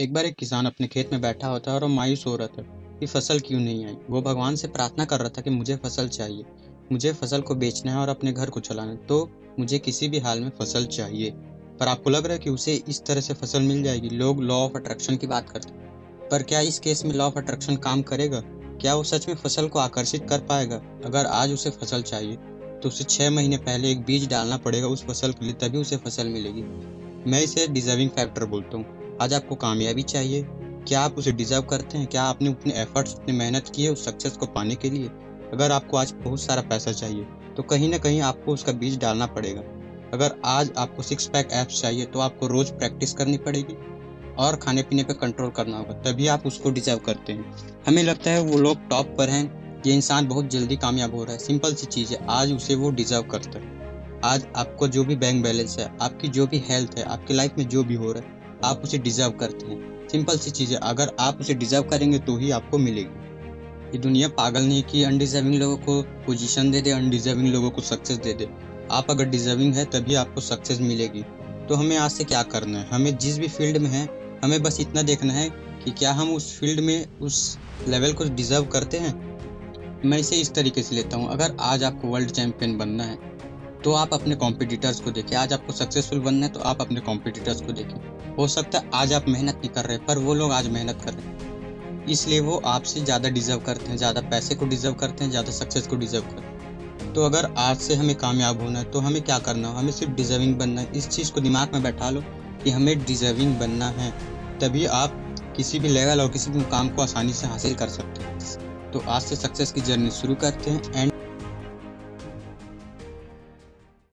एक बार एक किसान अपने खेत में बैठा होता है और मायूस हो रहा था कि फ़सल क्यों नहीं आई? वो भगवान से प्रार्थना कर रहा था कि मुझे फ़सल चाहिए, मुझे फ़सल को बेचना है और अपने घर को चलाना है तो मुझे किसी भी हाल में फ़सल चाहिए। पर आपको लग रहा है कि उसे इस तरह से फ़सल मिल जाएगी? लोग लॉ ऑफ़ अट्रैक्शन की बात करते हैं। पर क्या इस केस में लॉ ऑफ़ अट्रैक्शन काम करेगा? क्या वो सच में फ़सल को आकर्षित कर पाएगा? अगर आज उसे फ़सल चाहिए तो उसे छः महीने पहले एक बीज डालना पड़ेगा उस फ़सल के लिए, तभी उसे फ़सल मिलेगी। मैं इसे डिजर्विंग फैक्टर बोलता हूँ। आज आपको कामयाबी चाहिए। क्या आप उसे डिजर्व करते हैं? क्या आपने अपने एफर्ट्स अपनी मेहनत की है उस सक्सेस को पाने के लिए? अगर आपको आज बहुत सारा पैसा चाहिए तो कहीं ना कहीं आपको उसका बीज डालना पड़ेगा। अगर आज आपको सिक्स पैक एप्स चाहिए तो आपको रोज प्रैक्टिस करनी पड़ेगी और खाने पीने पर कंट्रोल करना होगा, तभी आप उसको डिजर्व करते हैं। हमें लगता है वो लोग टॉप पर हैं। ये इंसान बहुत जल्दी कामयाब हो रहा है। सिंपल सी चीज़ है, आज उसे वो डिजर्व करता है। आज आपको जो भी बैंक बैलेंस है, आपकी जो भी हेल्थ है, आपकी लाइफ में जो भी हो रहा है आप उसे डिजर्व करते हैं। सिंपल सी चीज़ है, अगर आप उसे डिजर्व करेंगे तो ही आपको मिलेगी। ये दुनिया पागल नहीं कि अनडिजर्विंग लोगों को पोजीशन दे दे अनडिजर्विंग लोगों को सक्सेस दे दे। आप अगर डिजर्विंग है, तभी आपको सक्सेस मिलेगी। तो हमें आज से क्या करना है? हमें जिस भी फ़ील्ड में है, हमें बस इतना देखना है कि क्या हम उस फ़ील्ड में उस लेवल को डिजर्व करते हैं? मैं इसे इस तरीके से लेता हूँ। अगर आज आपको वर्ल्ड चैम्पियन बनना है तो आप अपने कॉम्पिटिटर्स को देखें। आज आपको सक्सेसफुल बनना है तो आप अपने कॉम्पिटिटर्स को देखें। हो सकता है आज आप मेहनत नहीं कर रहे, पर वो लोग आज मेहनत कर रहे हैं। इसलिए वो आपसे ज़्यादा डिजर्व करते हैं, ज़्यादा पैसे को डिजर्व करते हैं, ज़्यादा सक्सेस को डिजर्व करते हैं। तो अगर आज से हमें कामयाब होना है तो हमें क्या करना है? हमें सिर्फ़ डिजर्विंग बनना है। इस चीज़ को दिमाग में बैठा लो कि हमें डिजर्विंग बनना है। तभी आप किसी भी लेवल और किसी भी मुकाम को आसानी से हासिल कर सकते हैं। तो आज से सक्सेस की जर्नी शुरू करते हैं। एंड